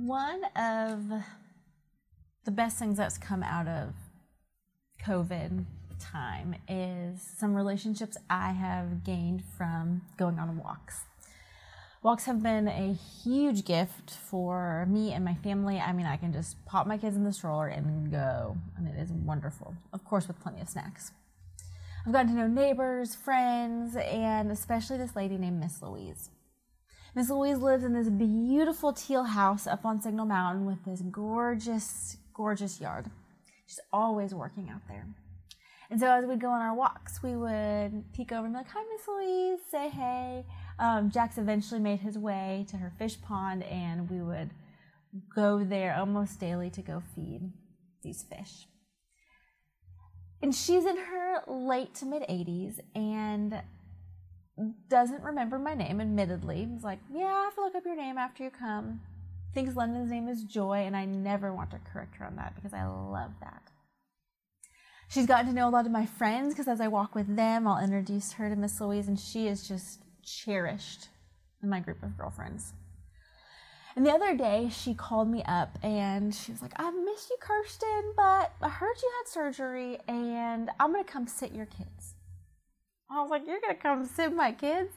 One of the best things that's come out of COVID time is some relationships I have gained from going on walks. Walks have been a huge gift for me and my family. I mean, I can just pop my kids in the stroller and go, and it is wonderful. Of course, with plenty of snacks. I've gotten to know neighbors, friends, and especially this lady named Miss Louise. Miss Louise lives in this beautiful teal house up on Signal Mountain with this gorgeous, gorgeous yard. She's always working out there. And so as we'd go on our walks, we would peek over and be like, Hi, Miss Louise, say hey. Um, Jax eventually made his way to her fish pond, and we would go there almost daily to go feed these fish. And she's in her late to mid 80s and doesn't remember my name, admittedly. He's like, Yeah, I have to look up your name after you come. Thinks London's name is Joy, and I never want to correct her on that because I love that. She's gotten to know a lot of my friends because as I walk with them, I'll introduce her to Miss Louise, and she is just cherished in my group of girlfriends. And the other day, she called me up and she was like, I miss you, Kirsten, but I heard you had surgery and I'm going to come sit your kids. I was like, You're going to come sit my kids?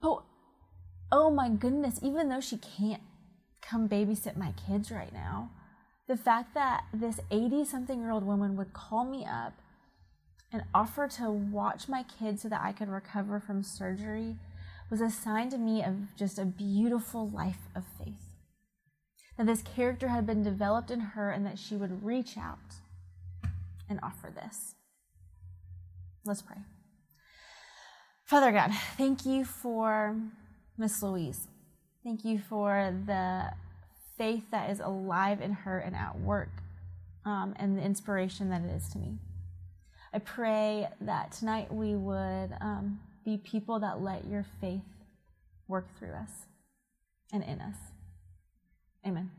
But oh my goodness, even though she can't come babysit my kids right now, the fact that this 80 something year old woman would call me up and offer to watch my kids so that I could recover from surgery was a sign to me of just a beautiful life of faith. That this character had been developed in her and that she would reach out and offer this. Let's pray. Father God, thank you for Miss Louise. Thank you for the faith that is alive in her and at work um, and the inspiration that it is to me. I pray that tonight we would um, be people that let your faith work through us and in us. Amen.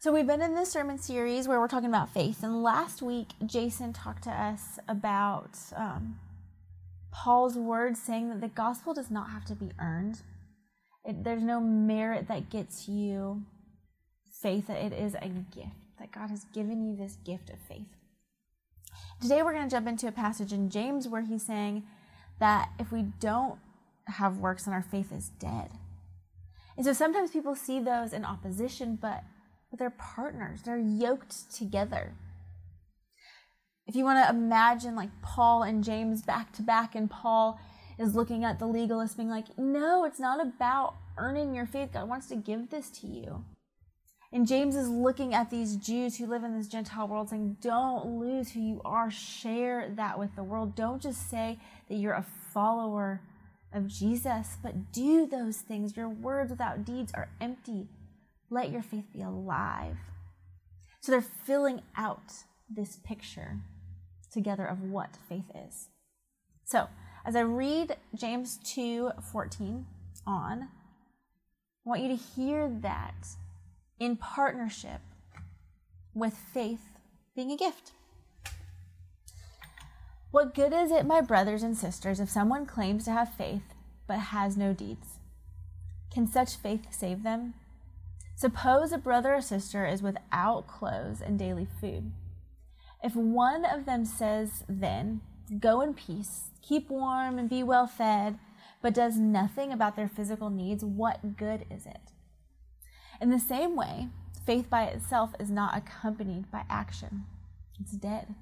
So, we've been in this sermon series where we're talking about faith. And last week, Jason talked to us about um, Paul's words saying that the gospel does not have to be earned, it, there's no merit that gets you faith, that it is a gift, that God has given you this gift of faith. Today we're going to jump into a passage in James where he's saying that if we don't have works, then our faith is dead. And so sometimes people see those in opposition, but, but they're partners, they're yoked together. If you want to imagine like Paul and James back to back, and Paul is looking at the legalist being like, no, it's not about earning your faith. God wants to give this to you. And James is looking at these Jews who live in this Gentile world saying, Don't lose who you are. Share that with the world. Don't just say that you're a follower of Jesus, but do those things. Your words without deeds are empty. Let your faith be alive. So they're filling out this picture together of what faith is. So as I read James 2 14 on, I want you to hear that in partnership with faith being a gift. What good is it, my brothers and sisters, if someone claims to have faith but has no deeds? Can such faith save them? Suppose a brother or sister is without clothes and daily food. If one of them says, then, go in peace, keep warm, and be well fed, but does nothing about their physical needs, what good is it? In the same way, faith by itself is not accompanied by action, it's dead.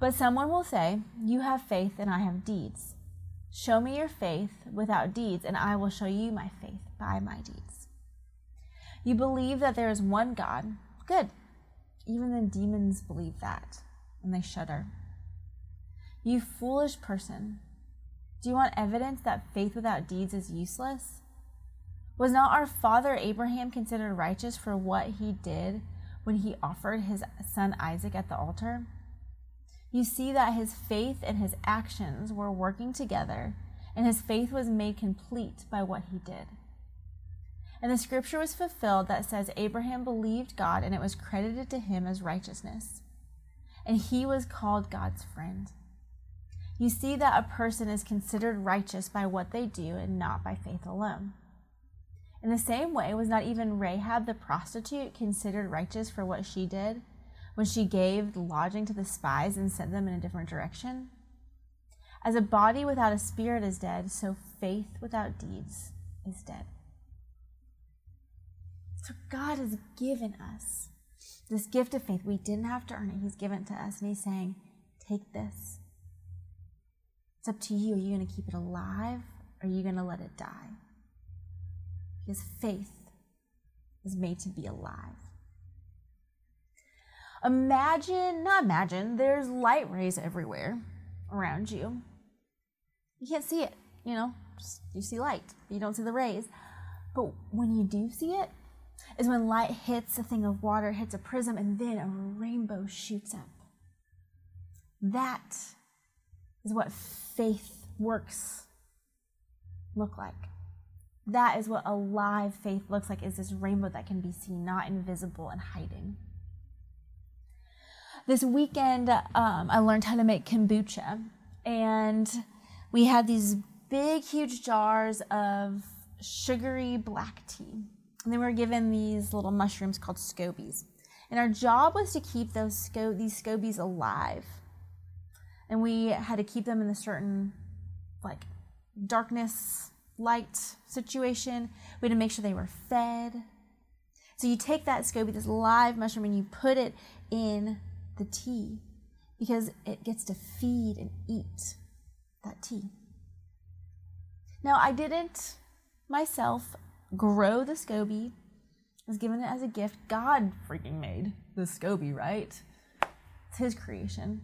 But someone will say, You have faith and I have deeds. Show me your faith without deeds, and I will show you my faith by my deeds. You believe that there is one God. Good. Even the demons believe that, and they shudder. You foolish person. Do you want evidence that faith without deeds is useless? Was not our father Abraham considered righteous for what he did when he offered his son Isaac at the altar? You see that his faith and his actions were working together, and his faith was made complete by what he did. And the scripture was fulfilled that says Abraham believed God, and it was credited to him as righteousness. And he was called God's friend. You see that a person is considered righteous by what they do and not by faith alone. In the same way, was not even Rahab the prostitute considered righteous for what she did when she gave lodging to the spies and sent them in a different direction? As a body without a spirit is dead, so faith without deeds is dead. So God has given us this gift of faith. We didn't have to earn it, He's given it to us. And He's saying, Take this. It's up to you. Are you going to keep it alive or are you going to let it die? Because faith is made to be alive. Imagine, not imagine, there's light rays everywhere around you. You can't see it, you know, just, you see light, you don't see the rays. But when you do see it, is when light hits a thing of water, hits a prism, and then a rainbow shoots up. That is what faith works look like. That is what alive faith looks like is this rainbow that can be seen, not invisible and hiding. This weekend, um, I learned how to make kombucha, and we had these big, huge jars of sugary black tea. And then we were given these little mushrooms called scobies. And our job was to keep those sco- these scobies alive. And we had to keep them in a certain like darkness, light situation. We had to make sure they were fed. So you take that SCOBY, this live mushroom, and you put it in the tea because it gets to feed and eat that tea. Now, I didn't myself grow the SCOBY, was given it as a gift. God freaking made the SCOBY, right? It's His creation.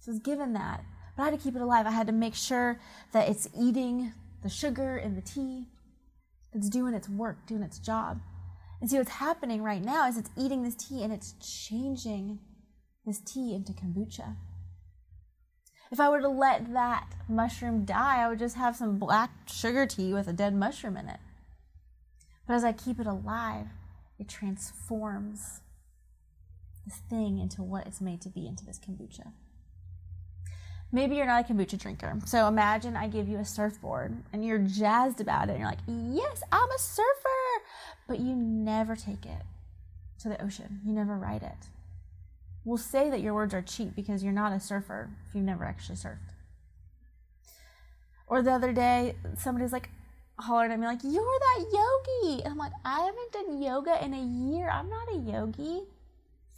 So was given that. But I had to keep it alive. I had to make sure that it's eating the sugar in the tea, it's doing its work, doing its job. And see what's happening right now is it's eating this tea and it's changing this tea into kombucha. If I were to let that mushroom die, I would just have some black sugar tea with a dead mushroom in it. But as I keep it alive, it transforms this thing into what it's made to be, into this kombucha. Maybe you're not a kombucha drinker. So imagine I give you a surfboard and you're jazzed about it. And you're like, yes, I'm a surfer. But you never take it to the ocean, you never ride it. We'll say that your words are cheap because you're not a surfer if you've never actually surfed. Or the other day, somebody's like, hollered at me like, "You're that yogi," and I'm like, "I haven't done yoga in a year. I'm not a yogi."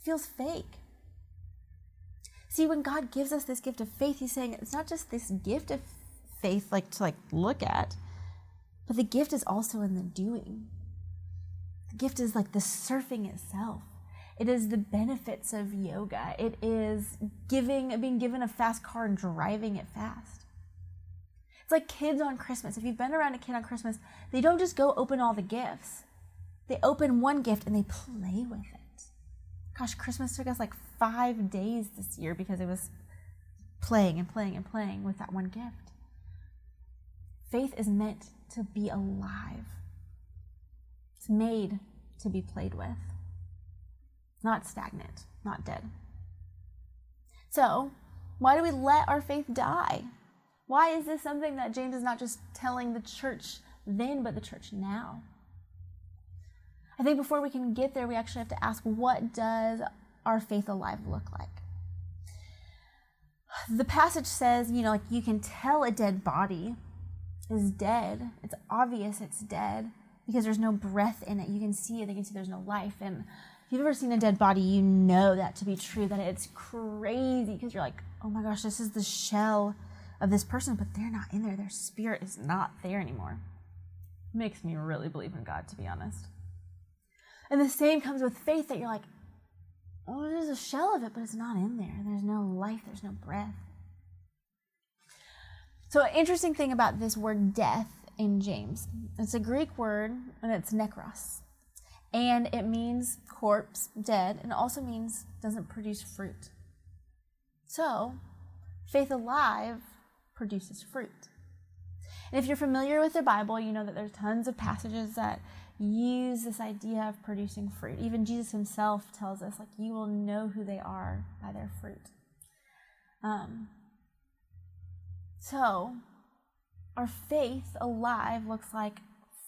feels fake. See, when God gives us this gift of faith, He's saying it's not just this gift of faith, like to like look at, but the gift is also in the doing. The gift is like the surfing itself. It is the benefits of yoga. It is giving, being given a fast car and driving it fast. It's like kids on Christmas. If you've been around a kid on Christmas, they don't just go open all the gifts. They open one gift and they play with it. Gosh, Christmas took us like five days this year because it was playing and playing and playing with that one gift. Faith is meant to be alive, it's made to be played with, not stagnant, not dead. So, why do we let our faith die? Why is this something that James is not just telling the church then, but the church now? I think before we can get there, we actually have to ask what does our faith alive look like? The passage says, you know, like you can tell a dead body is dead. It's obvious it's dead because there's no breath in it. You can see it, you can see there's no life. And if you've ever seen a dead body, you know that to be true, that it's crazy because you're like, oh my gosh, this is the shell of this person, but they're not in there. Their spirit is not there anymore. Makes me really believe in God, to be honest. And the same comes with faith that you're like, oh, there's a shell of it, but it's not in there. There's no life, there's no breath. So, an interesting thing about this word death in James, it's a Greek word and it's nekros. And it means corpse, dead, and also means doesn't produce fruit. So, faith alive produces fruit. And if you're familiar with the Bible, you know that there's tons of passages that use this idea of producing fruit. Even Jesus himself tells us, like, you will know who they are by their fruit. Um, so, our faith alive looks like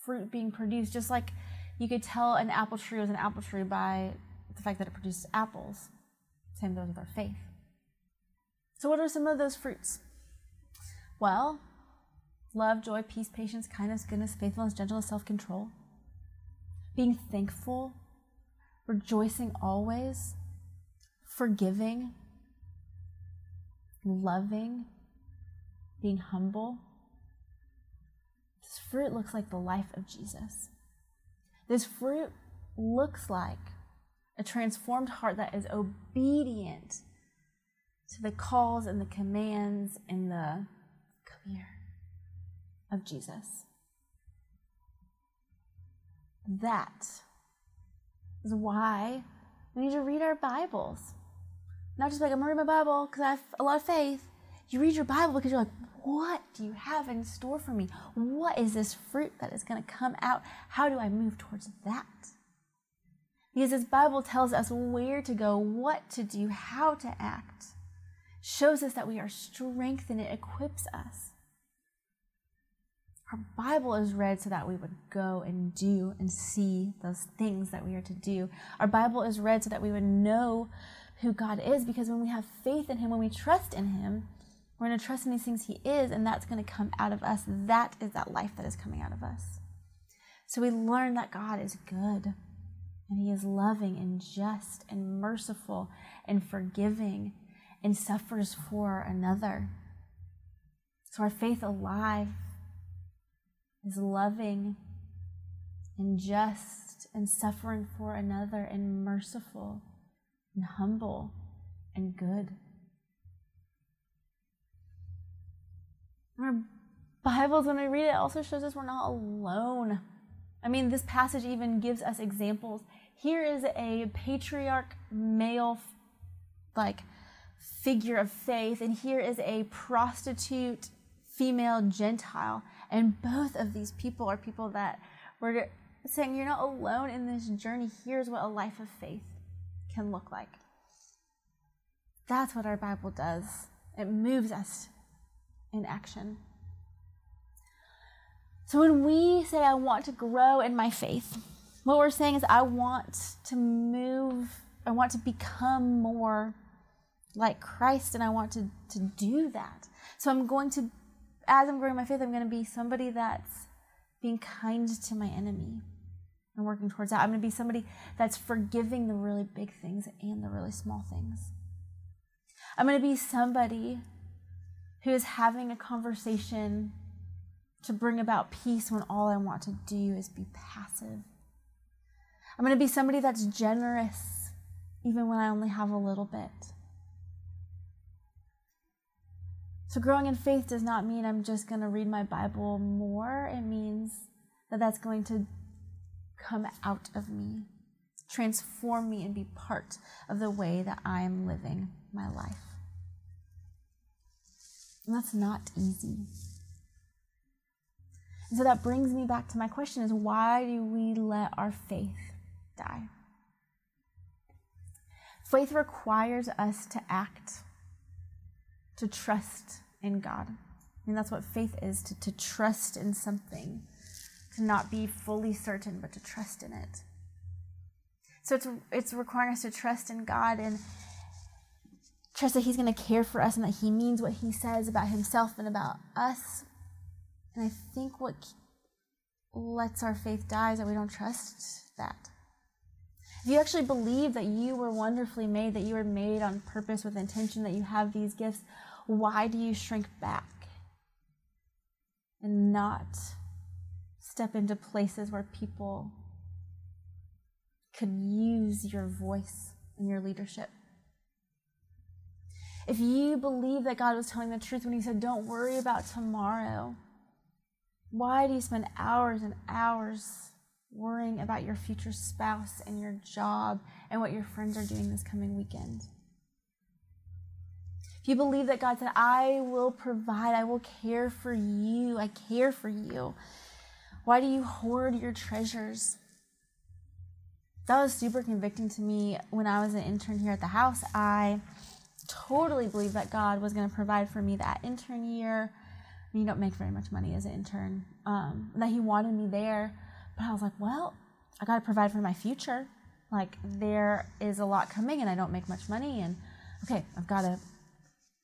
fruit being produced, just like you could tell an apple tree was an apple tree by the fact that it produces apples. Same goes with our faith. So, what are some of those fruits? Well, love, joy, peace, patience, kindness, goodness, faithfulness, gentleness, self control. Being thankful, rejoicing always, forgiving, loving, being humble. This fruit looks like the life of Jesus. This fruit looks like a transformed heart that is obedient to the calls and the commands and the here of Jesus. That is why we need to read our Bibles. Not just like, I'm going to read my Bible because I have a lot of faith. You read your Bible because you're like, what do you have in store for me? What is this fruit that is going to come out? How do I move towards that? Because this Bible tells us where to go, what to do, how to act, shows us that we are strengthened, it equips us. Our Bible is read so that we would go and do and see those things that we are to do. Our Bible is read so that we would know who God is because when we have faith in Him, when we trust in Him, we're going to trust in these things He is, and that's going to come out of us. That is that life that is coming out of us. So we learn that God is good, and He is loving and just and merciful and forgiving and suffers for another. So our faith alive is loving and just and suffering for another and merciful and humble and good. Our Bibles, when we read it, also shows us we're not alone. I mean, this passage even gives us examples. Here is a patriarch male, like, figure of faith, and here is a prostitute female Gentile. And both of these people are people that were saying, You're not alone in this journey. Here's what a life of faith can look like. That's what our Bible does. It moves us in action. So when we say, I want to grow in my faith, what we're saying is, I want to move, I want to become more like Christ, and I want to, to do that. So I'm going to, as I'm growing my faith, I'm going to be somebody that's being kind to my enemy and working towards that. I'm going to be somebody that's forgiving the really big things and the really small things. I'm going to be somebody who is having a conversation to bring about peace when all I want to do is be passive. I'm going to be somebody that's generous even when I only have a little bit. So, growing in faith does not mean I'm just going to read my Bible more. It means that that's going to come out of me, transform me, and be part of the way that I am living my life. And that's not easy. And so that brings me back to my question is why do we let our faith die? Faith requires us to act, to trust in God. I mean, that's what faith is to, to trust in something, to not be fully certain, but to trust in it. So it's, it's requiring us to trust in God and trust that He's going to care for us and that He means what He says about Himself and about us. And I think what lets our faith die is that we don't trust that. If you actually believe that you were wonderfully made, that you were made on purpose with intention, that you have these gifts, why do you shrink back and not step into places where people could use your voice and your leadership? If you believe that God was telling the truth when He said, Don't worry about tomorrow, why do you spend hours and hours worrying about your future spouse and your job and what your friends are doing this coming weekend? If you believe that God said, I will provide, I will care for you, I care for you, why do you hoard your treasures? That was super convicting to me when I was an intern here at the house. I totally believed that God was going to provide for me that intern year, I mean, you don't make very much money as an intern. Um, that he wanted me there, but I was like, well, I got to provide for my future. Like there is a lot coming, and I don't make much money, and okay, I've got to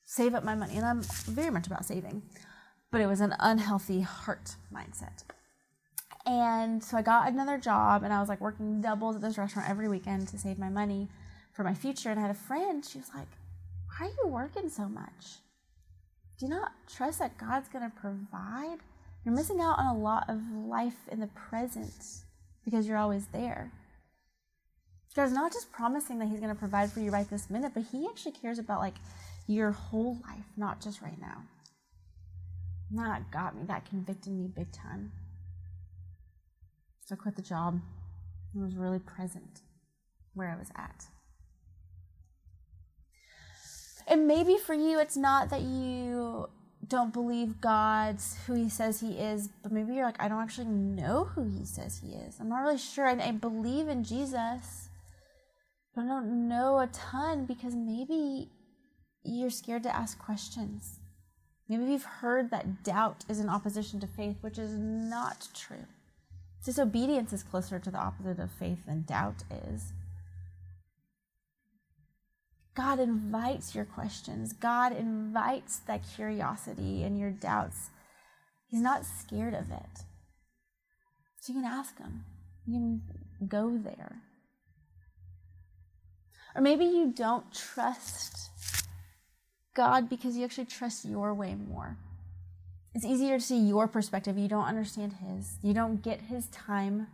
save up my money, and I'm very much about saving. But it was an unhealthy heart mindset. And so I got another job, and I was like working doubles at this restaurant every weekend to save my money for my future. And I had a friend, she was like, Why are you working so much? Do you not trust that God's going to provide? You're missing out on a lot of life in the present because you're always there. God's not just promising that He's going to provide for you right this minute, but He actually cares about like your whole life, not just right now. That got me, that convicted me big time. So I quit the job and was really present where I was at. And maybe for you, it's not that you don't believe God's who He says He is, but maybe you're like, I don't actually know who He says He is. I'm not really sure. I, I believe in Jesus, but I don't know a ton because maybe you're scared to ask questions. Maybe you've heard that doubt is in opposition to faith, which is not true. Disobedience is closer to the opposite of faith than doubt is. God invites your questions. God invites that curiosity and your doubts. He's not scared of it. So you can ask Him. You can go there. Or maybe you don't trust God because you actually trust your way more. It's easier to see your perspective. You don't understand His, you don't get His time,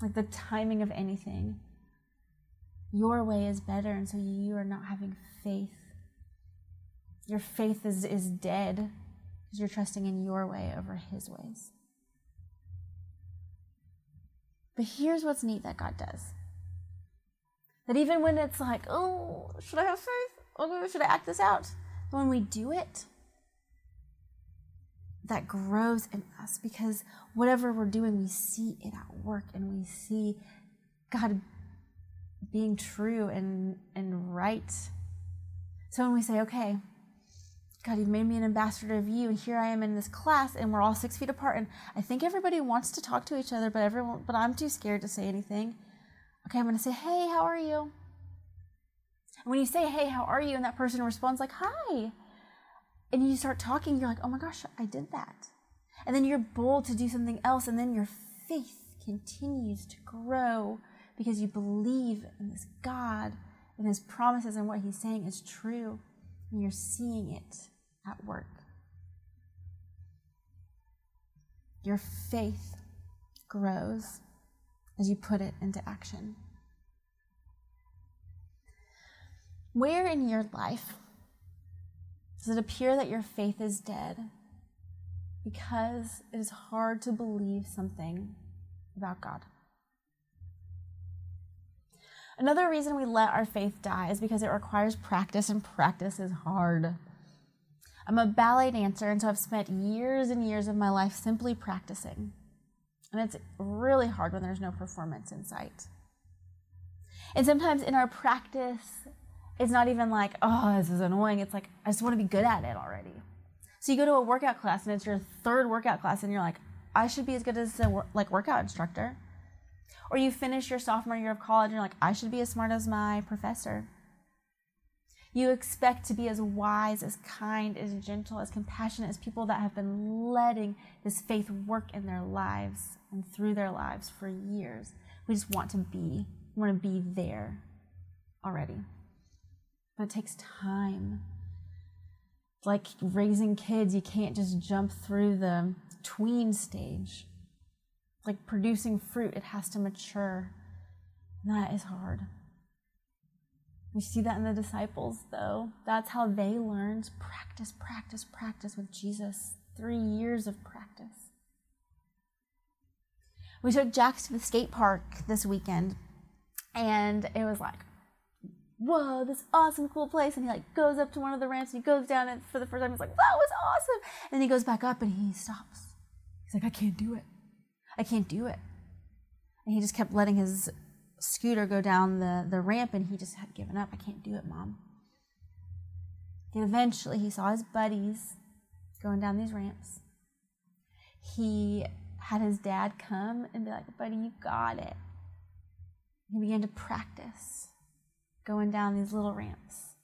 like the timing of anything your way is better, and so you are not having faith. Your faith is, is dead because you're trusting in your way over his ways. But here's what's neat that God does. That even when it's like, oh, should I have faith? Oh, should I act this out? When we do it, that grows in us because whatever we're doing, we see it at work and we see God being true and, and right. So when we say, okay, God, you've made me an ambassador of you, and here I am in this class, and we're all six feet apart, and I think everybody wants to talk to each other, but everyone, but I'm too scared to say anything. Okay, I'm going to say, hey, how are you? And when you say, hey, how are you, and that person responds like, hi, and you start talking, you're like, oh my gosh, I did that. And then you're bold to do something else, and then your faith continues to grow because you believe in this God and his promises and what he's saying is true, and you're seeing it at work. Your faith grows as you put it into action. Where in your life does it appear that your faith is dead because it is hard to believe something about God? Another reason we let our faith die is because it requires practice, and practice is hard. I'm a ballet dancer, and so I've spent years and years of my life simply practicing. And it's really hard when there's no performance in sight. And sometimes in our practice, it's not even like, oh, this is annoying. It's like, I just want to be good at it already. So you go to a workout class, and it's your third workout class, and you're like, I should be as good as a like workout instructor. Or you finish your sophomore year of college and you're like, I should be as smart as my professor. You expect to be as wise, as kind, as gentle, as compassionate as people that have been letting this faith work in their lives and through their lives for years. We just want to be, we want to be there already. But it takes time. Like raising kids, you can't just jump through the tween stage like producing fruit, it has to mature. And that is hard. We see that in the disciples, though. That's how they learned practice, practice, practice with Jesus. Three years of practice. We took Jax to the skate park this weekend, and it was like, whoa, this awesome, cool place. And he like goes up to one of the ramps and he goes down it for the first time. He's like, that was awesome. And then he goes back up and he stops. He's like, I can't do it. I can't do it. And he just kept letting his scooter go down the, the ramp and he just had given up. I can't do it, mom. And eventually he saw his buddies going down these ramps. He had his dad come and be like, buddy, you got it. He began to practice going down these little ramps.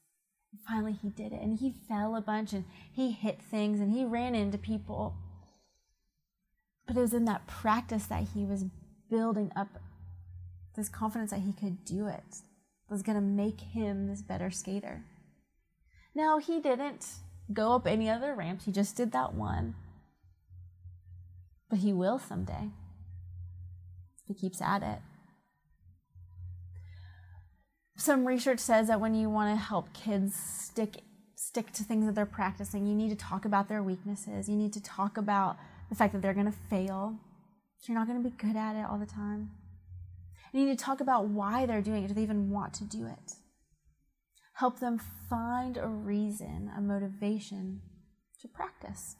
And finally, he did it. And he fell a bunch and he hit things and he ran into people. But it was in that practice that he was building up this confidence that he could do it, was going to make him this better skater. Now, he didn't go up any other ramps, he just did that one. But he will someday if he keeps at it. Some research says that when you want to help kids stick stick to things that they're practicing, you need to talk about their weaknesses. You need to talk about the fact that they're going to fail. So you're not going to be good at it all the time. You need to talk about why they're doing it. Do they even want to do it? Help them find a reason, a motivation to practice.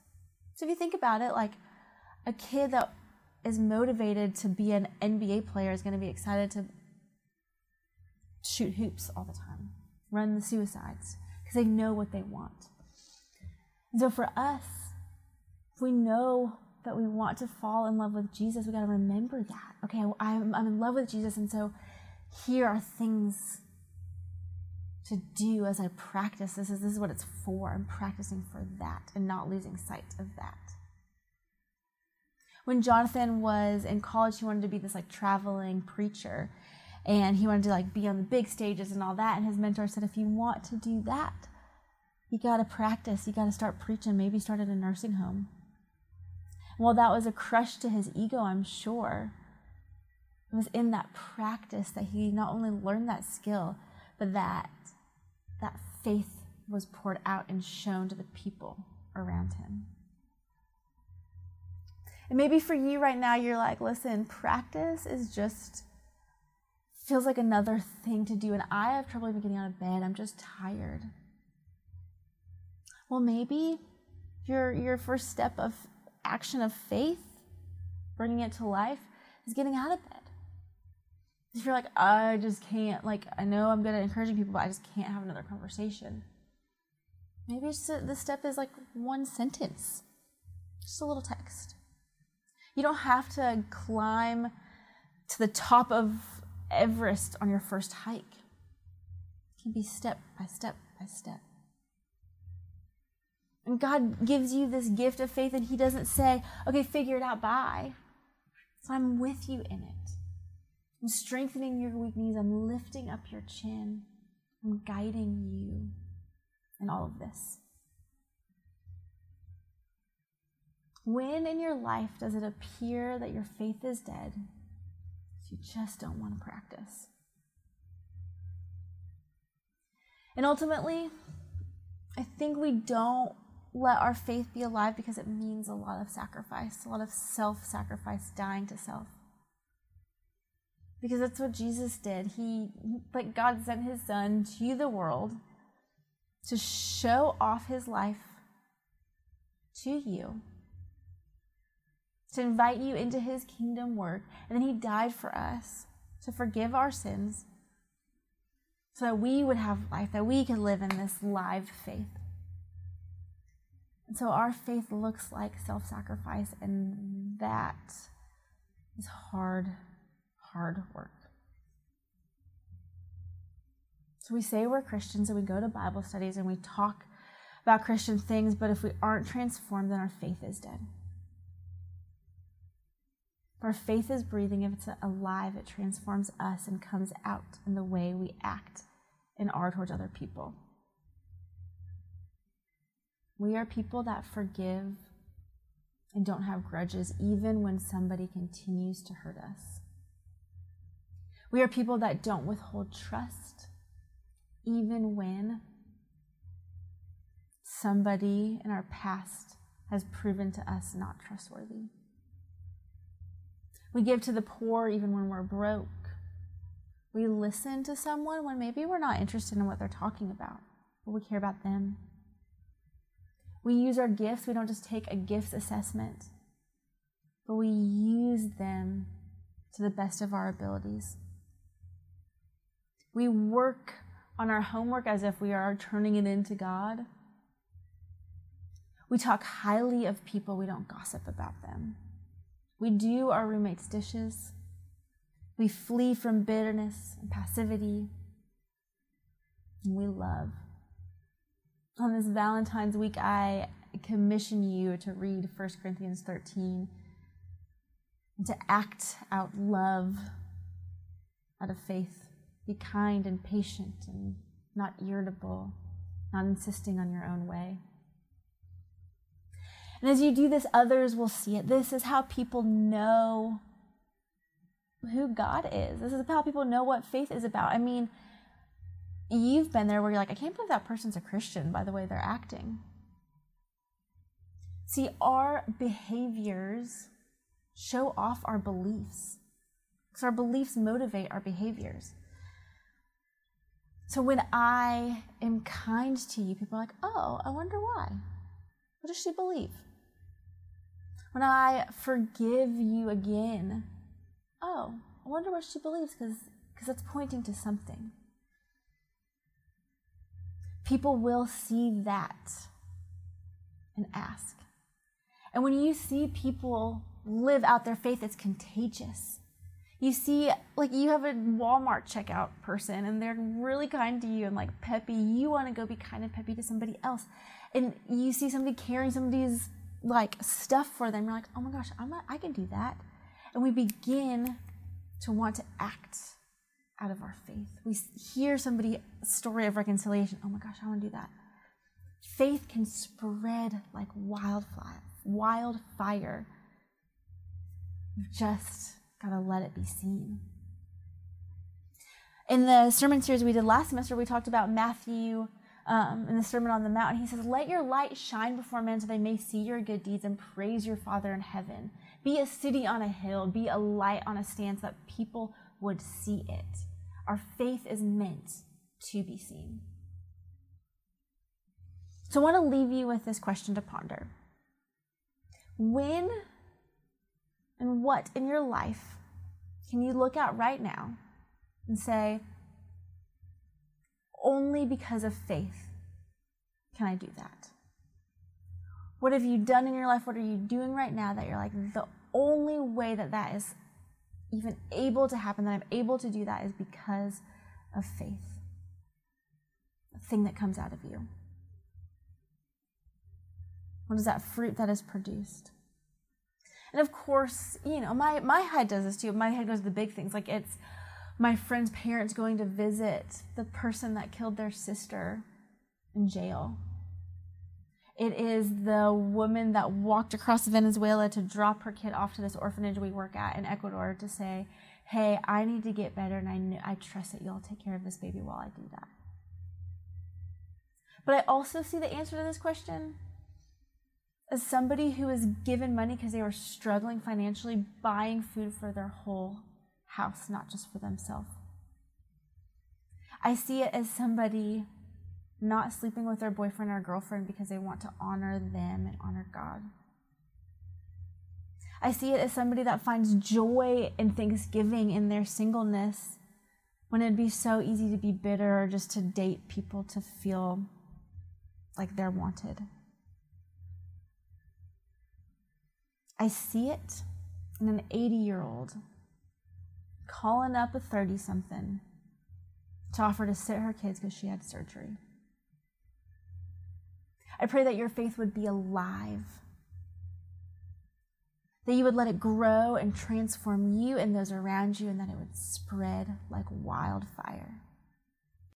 So if you think about it, like a kid that is motivated to be an NBA player is going to be excited to shoot hoops all the time, run the suicides, because they know what they want. And so for us, if we know that we want to fall in love with Jesus, we got to remember that. Okay, I'm, I'm in love with Jesus, and so here are things to do as I practice. This is, this is what it's for. I'm practicing for that and not losing sight of that when Jonathan was in college, he wanted to be this like traveling preacher and he wanted to like be on the big stages and all that. And his mentor said, if you want to do that, you got to practice. You got to start preaching. Maybe start at a nursing home. Well, that was a crush to his ego, I'm sure. It was in that practice that he not only learned that skill, but that that faith was poured out and shown to the people around him. And maybe for you right now, you're like, listen, practice is just feels like another thing to do. And I have trouble even getting out of bed. I'm just tired. Well, maybe your, your first step of action of faith, bringing it to life, is getting out of bed. If you're like, I just can't, like, I know I'm good at encouraging people, but I just can't have another conversation. Maybe it's, the step is like one sentence, just a little text. You don't have to climb to the top of Everest on your first hike. It can be step by step by step. And God gives you this gift of faith, and He doesn't say, okay, figure it out, bye. So I'm with you in it. I'm strengthening your weak knees. I'm lifting up your chin. I'm guiding you in all of this. When in your life does it appear that your faith is dead? You just don't want to practice. And ultimately, I think we don't let our faith be alive because it means a lot of sacrifice, a lot of self sacrifice, dying to self. Because that's what Jesus did. He, like God sent his son to the world to show off his life to you to invite you into his kingdom work. And then he died for us to forgive our sins so that we would have life, that we could live in this live faith. And so our faith looks like self sacrifice, and that is hard, hard work. So we say we're Christians and we go to Bible studies and we talk about Christian things, but if we aren't transformed, then our faith is dead. Our faith is breathing. If it's alive, it transforms us and comes out in the way we act and are towards other people. We are people that forgive and don't have grudges, even when somebody continues to hurt us. We are people that don't withhold trust, even when somebody in our past has proven to us not trustworthy. We give to the poor even when we're broke. We listen to someone when maybe we're not interested in what they're talking about, but we care about them. We use our gifts. We don't just take a gifts assessment, but we use them to the best of our abilities. We work on our homework as if we are turning it into God. We talk highly of people, we don't gossip about them. We do our roommates' dishes. We flee from bitterness and passivity. And we love. On this Valentine's week, I commission you to read 1 Corinthians 13 and to act out love out of faith. Be kind and patient and not irritable, not insisting on your own way. And as you do this, others will see it. This is how people know who God is. This is how people know what faith is about. I mean, you've been there where you're like, I can't believe that person's a Christian by the way they're acting. See, our behaviors show off our beliefs. Because our beliefs motivate our behaviors. So when I am kind to you, people are like, oh, I wonder why. What does she believe? When I forgive you again, oh, I wonder what she believes because it's pointing to something. People will see that and ask. And when you see people live out their faith, it's contagious. You see, like you have a Walmart checkout person and they're really kind to you and like peppy. You want to go be kind and peppy to somebody else. And you see somebody carrying somebody's like stuff for them. You're like, oh my gosh, I'm I can do that. And we begin to want to act out of our faith. We hear somebody story of reconciliation. Oh my gosh, I want to do that. Faith can spread like wildfire. Wildfire. You've just got to let it be seen. In the sermon series we did last semester, we talked about Matthew um, in the Sermon on the Mount. He says, Let your light shine before men so they may see your good deeds and praise your Father in heaven. Be a city on a hill, be a light on a stand so that people would see it. Our faith is meant to be seen. So I want to leave you with this question to ponder. When and what in your life can you look at right now and say, only because of faith can I do that? What have you done in your life? What are you doing right now that you're like, the only way that that is even able to happen, that I'm able to do that, is because of faith? The thing that comes out of you. What is that fruit that is produced? And of course, you know, my, my head does this too. My head goes to the big things. Like it's my friend's parents going to visit the person that killed their sister in jail. It is the woman that walked across Venezuela to drop her kid off to this orphanage we work at in Ecuador to say, hey, I need to get better and I, I trust that you'll take care of this baby while I do that. But I also see the answer to this question as somebody who was given money because they were struggling financially, buying food for their whole house, not just for themselves. I see it as somebody not sleeping with their boyfriend or girlfriend because they want to honor them and honor God. I see it as somebody that finds joy in thanksgiving in their singleness when it'd be so easy to be bitter or just to date people to feel like they're wanted. I see it in an 80 year old calling up a 30 something to offer to sit her kids because she had surgery. I pray that your faith would be alive, that you would let it grow and transform you and those around you, and that it would spread like wildfire.